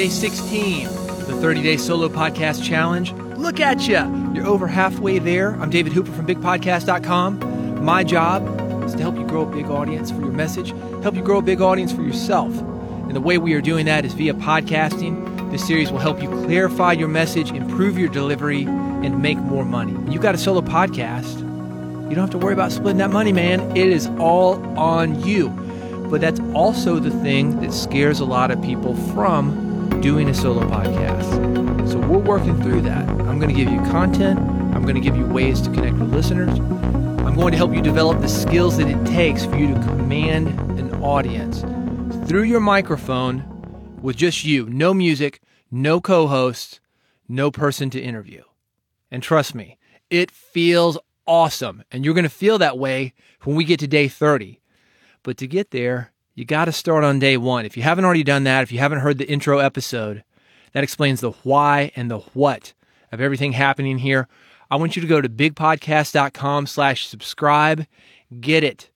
day 16, the 30 day solo podcast challenge. Look at you. You're over halfway there. I'm David Hooper from bigpodcast.com. My job is to help you grow a big audience for your message, help you grow a big audience for yourself. And the way we are doing that is via podcasting. This series will help you clarify your message, improve your delivery, and make more money. You've got a solo podcast, you don't have to worry about splitting that money, man. It is all on you. But that's also the thing that scares a lot of people from doing a solo podcast. So we're working through that. I'm going to give you content, I'm going to give you ways to connect with listeners. I'm going to help you develop the skills that it takes for you to command an audience through your microphone with just you, no music, no co hosts, no person to interview. And trust me, it feels awesome. And you're going to feel that way when we get to day 30. But to get there, you got to start on day one. If you haven't already done that, if you haven't heard the intro episode, that explains the why and the what of everything happening here. I want you to go to bigpodcast.com slash subscribe. Get it.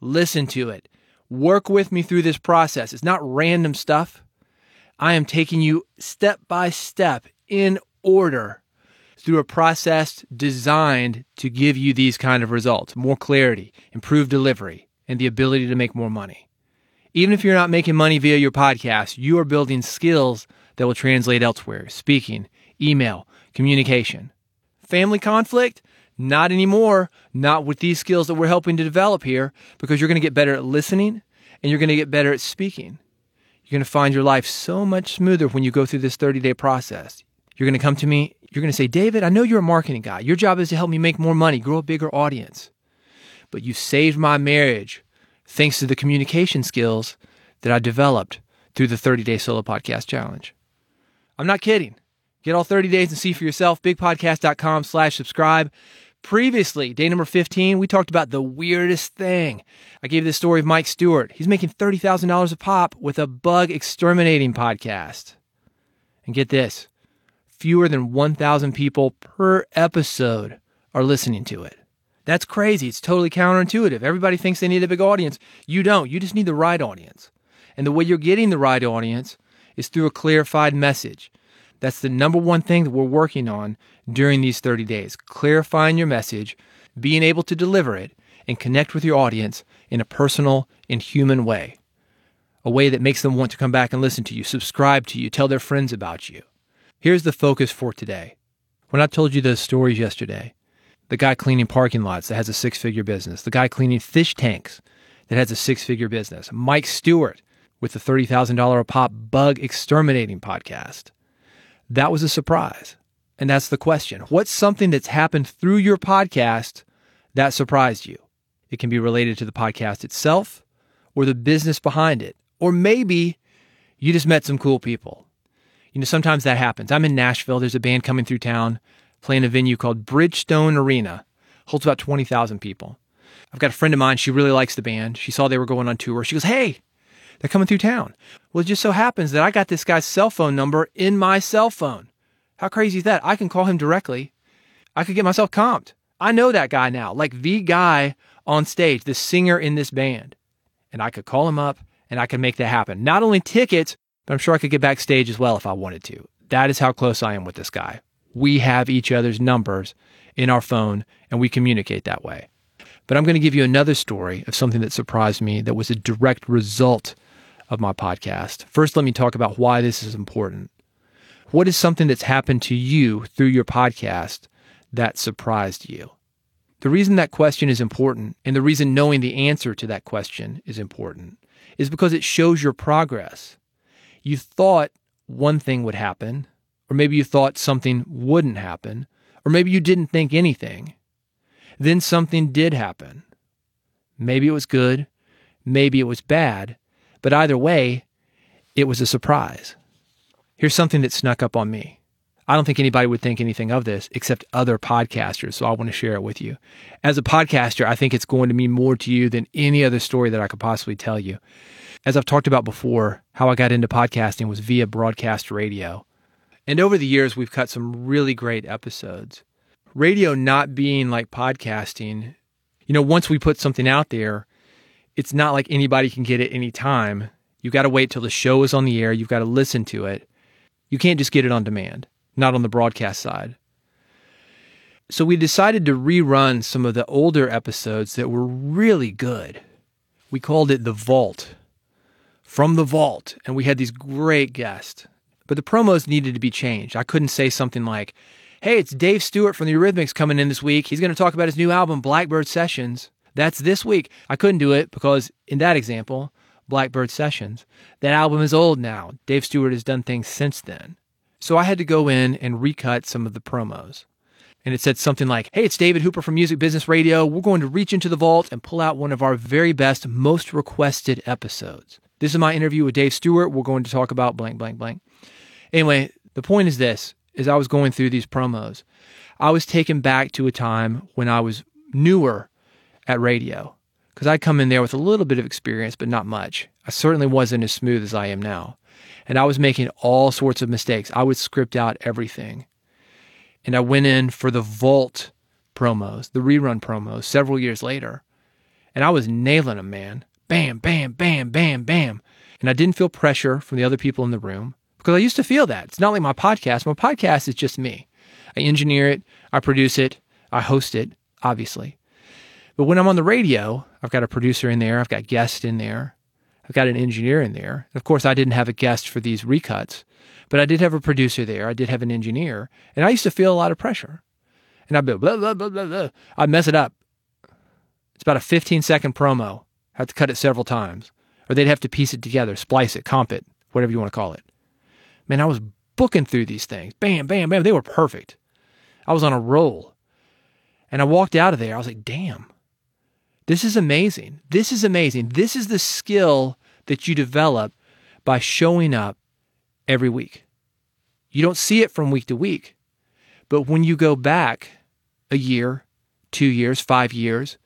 Listen to it. Work with me through this process. It's not random stuff. I am taking you step by step in order through a process designed to give you these kind of results more clarity, improved delivery, and the ability to make more money. Even if you're not making money via your podcast, you are building skills that will translate elsewhere speaking, email, communication. Family conflict? Not anymore. Not with these skills that we're helping to develop here because you're going to get better at listening and you're going to get better at speaking. You're going to find your life so much smoother when you go through this 30 day process. You're going to come to me. You're going to say, David, I know you're a marketing guy. Your job is to help me make more money, grow a bigger audience but you saved my marriage thanks to the communication skills that I developed through the 30 day solo podcast challenge. I'm not kidding. Get all 30 days and see for yourself. Bigpodcast.com slash subscribe. Previously, day number 15, we talked about the weirdest thing. I gave this story of Mike Stewart. He's making $30,000 a pop with a bug exterminating podcast. And get this fewer than 1,000 people per episode are listening to it. That's crazy. It's totally counterintuitive. Everybody thinks they need a big audience. You don't. You just need the right audience. And the way you're getting the right audience is through a clarified message. That's the number one thing that we're working on during these 30 days clarifying your message, being able to deliver it, and connect with your audience in a personal and human way. A way that makes them want to come back and listen to you, subscribe to you, tell their friends about you. Here's the focus for today. When I told you those stories yesterday, the guy cleaning parking lots that has a six figure business, the guy cleaning fish tanks that has a six figure business, Mike Stewart with the $30,000 a pop bug exterminating podcast. That was a surprise. And that's the question. What's something that's happened through your podcast that surprised you? It can be related to the podcast itself or the business behind it. Or maybe you just met some cool people. You know, sometimes that happens. I'm in Nashville. There's a band coming through town playing a venue called Bridgestone Arena. Holds about 20,000 people. I've got a friend of mine, she really likes the band. She saw they were going on tour. She goes, Hey, they're coming through town. Well, it just so happens that I got this guy's cell phone number in my cell phone. How crazy is that? I can call him directly. I could get myself comped. I know that guy now, like the guy on stage, the singer in this band. And I could call him up and I could make that happen. Not only tickets, but I'm sure I could get backstage as well if I wanted to. That is how close I am with this guy we have each other's numbers in our phone and we communicate that way. But I'm going to give you another story of something that surprised me that was a direct result of my podcast. First, let me talk about why this is important. What is something that's happened to you through your podcast that surprised you? The reason that question is important and the reason knowing the answer to that question is important is because it shows your progress. You thought one thing would happen or maybe you thought something wouldn't happen, or maybe you didn't think anything. Then something did happen. Maybe it was good, maybe it was bad, but either way, it was a surprise. Here's something that snuck up on me. I don't think anybody would think anything of this except other podcasters, so I want to share it with you. As a podcaster, I think it's going to mean more to you than any other story that I could possibly tell you. As I've talked about before, how I got into podcasting was via broadcast radio. And over the years, we've cut some really great episodes. Radio not being like podcasting, you know, once we put something out there, it's not like anybody can get it anytime. You've got to wait till the show is on the air. You've got to listen to it. You can't just get it on demand, not on the broadcast side. So we decided to rerun some of the older episodes that were really good. We called it The Vault. From the Vault. And we had these great guests. But the promos needed to be changed. I couldn't say something like, hey, it's Dave Stewart from the Eurythmics coming in this week. He's going to talk about his new album, Blackbird Sessions. That's this week. I couldn't do it because in that example, Blackbird Sessions, that album is old now. Dave Stewart has done things since then. So I had to go in and recut some of the promos. And it said something like, Hey, it's David Hooper from Music Business Radio. We're going to reach into the vault and pull out one of our very best, most requested episodes. This is my interview with Dave Stewart. We're going to talk about blank, blank, blank. Anyway, the point is this as I was going through these promos, I was taken back to a time when I was newer at radio because I'd come in there with a little bit of experience, but not much. I certainly wasn't as smooth as I am now. And I was making all sorts of mistakes. I would script out everything. And I went in for the Vault promos, the rerun promos, several years later. And I was nailing them, man. Bam, bam, bam, bam, bam. And I didn't feel pressure from the other people in the room because I used to feel that. It's not like my podcast. My podcast is just me. I engineer it, I produce it, I host it, obviously. But when I'm on the radio, I've got a producer in there, I've got guests in there, I've got an engineer in there. Of course, I didn't have a guest for these recuts, but I did have a producer there, I did have an engineer, and I used to feel a lot of pressure. And I'd be blah, blah, blah, blah, blah. I'd mess it up. It's about a 15 second promo. I have to cut it several times. Or they'd have to piece it together, splice it, comp it, whatever you want to call it. Man, I was booking through these things. Bam, bam, bam. They were perfect. I was on a roll. And I walked out of there. I was like, damn, this is amazing. This is amazing. This is the skill that you develop by showing up every week. You don't see it from week to week. But when you go back a year, two years, five years,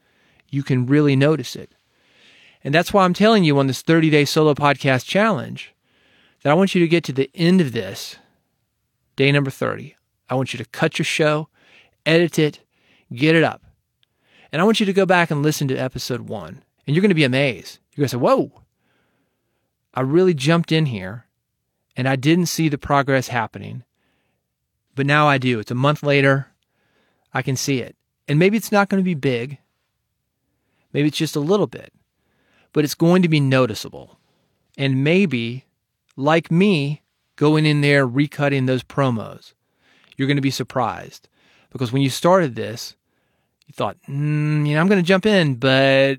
you can really notice it. And that's why I'm telling you on this 30 day solo podcast challenge that I want you to get to the end of this, day number 30. I want you to cut your show, edit it, get it up. And I want you to go back and listen to episode one. And you're going to be amazed. You're going to say, Whoa, I really jumped in here and I didn't see the progress happening. But now I do. It's a month later. I can see it. And maybe it's not going to be big. Maybe it's just a little bit. But it's going to be noticeable. And maybe like me, going in there, recutting those promos, you're going to be surprised. Because when you started this, you thought, mm, you know, I'm going to jump in, but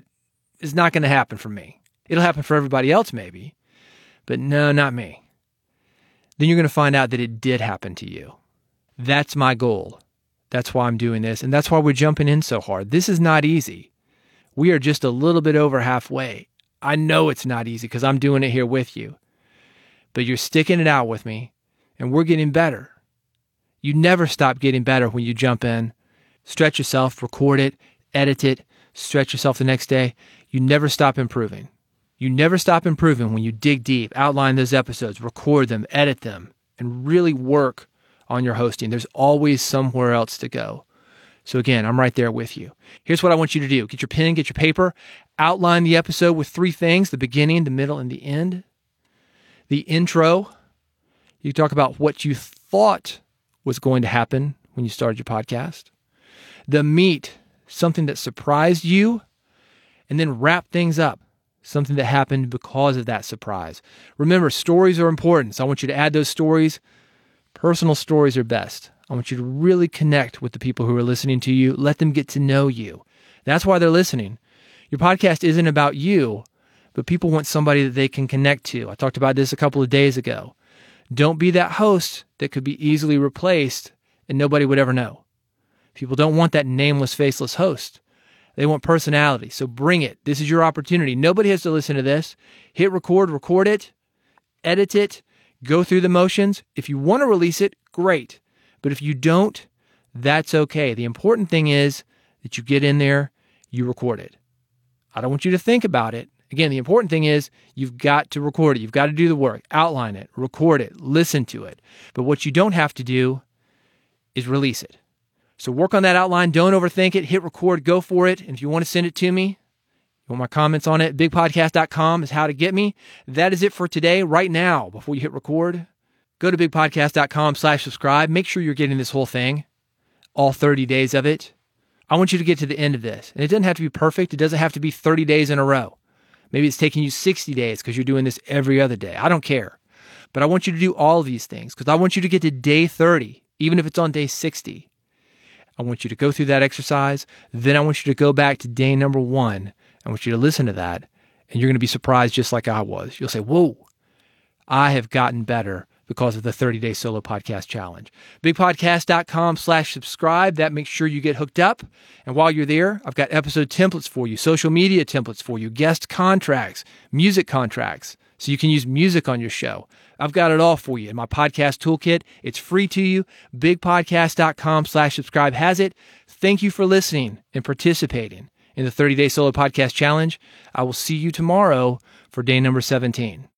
it's not going to happen for me. It'll happen for everybody else, maybe, but no, not me. Then you're going to find out that it did happen to you. That's my goal. That's why I'm doing this. And that's why we're jumping in so hard. This is not easy. We are just a little bit over halfway. I know it's not easy because I'm doing it here with you but you're sticking it out with me, and we're getting better. You never stop getting better when you jump in. Stretch yourself, record it, edit it, stretch yourself the next day. You never stop improving. You never stop improving when you dig deep, outline those episodes, record them, edit them, and really work on your hosting. There's always somewhere else to go. So, again, I'm right there with you. Here's what I want you to do get your pen, get your paper, outline the episode with three things the beginning, the middle, and the end the intro. You talk about what you thought was going to happen when you started your podcast. The meat, something that surprised you, and then wrap things up, something that happened because of that surprise. Remember, stories are important, so I want you to add those stories. Personal stories are best. I want you to really connect with the people who are listening to you. Let them get to know you. That's why they're listening. Your podcast isn't about you, but people want somebody that they can connect to. I talked about this a couple of days ago. Don't be that host that could be easily replaced and nobody would ever know. People don't want that nameless, faceless host. They want personality. So bring it. This is your opportunity. Nobody has to listen to this. Hit record, record it, edit it, go through the motions. If you want to release it, great. But if you don't, that's okay. The important thing is that you get in there, you record it. I don't want you to think about it. Again, the important thing is you've got to record it. You've got to do the work, outline it, record it, listen to it. But what you don't have to do is release it. So work on that outline. Don't overthink it. Hit record, go for it. And if you want to send it to me, you want my comments on it, bigpodcast.com is how to get me. That is it for today. Right now, before you hit record, Go to bigpodcast.com slash subscribe. Make sure you're getting this whole thing, all 30 days of it. I want you to get to the end of this. And it doesn't have to be perfect. It doesn't have to be 30 days in a row. Maybe it's taking you 60 days because you're doing this every other day. I don't care. But I want you to do all these things because I want you to get to day 30, even if it's on day 60. I want you to go through that exercise. Then I want you to go back to day number one. I want you to listen to that. And you're going to be surprised just like I was. You'll say, Whoa, I have gotten better because of the 30 day solo podcast challenge. Bigpodcast.com slash subscribe. That makes sure you get hooked up. And while you're there, I've got episode templates for you, social media templates for you, guest contracts, music contracts, so you can use music on your show. I've got it all for you in my podcast toolkit. It's free to you. Bigpodcast.com slash subscribe has it. Thank you for listening and participating in the 30 day solo podcast challenge. I will see you tomorrow for day number 17.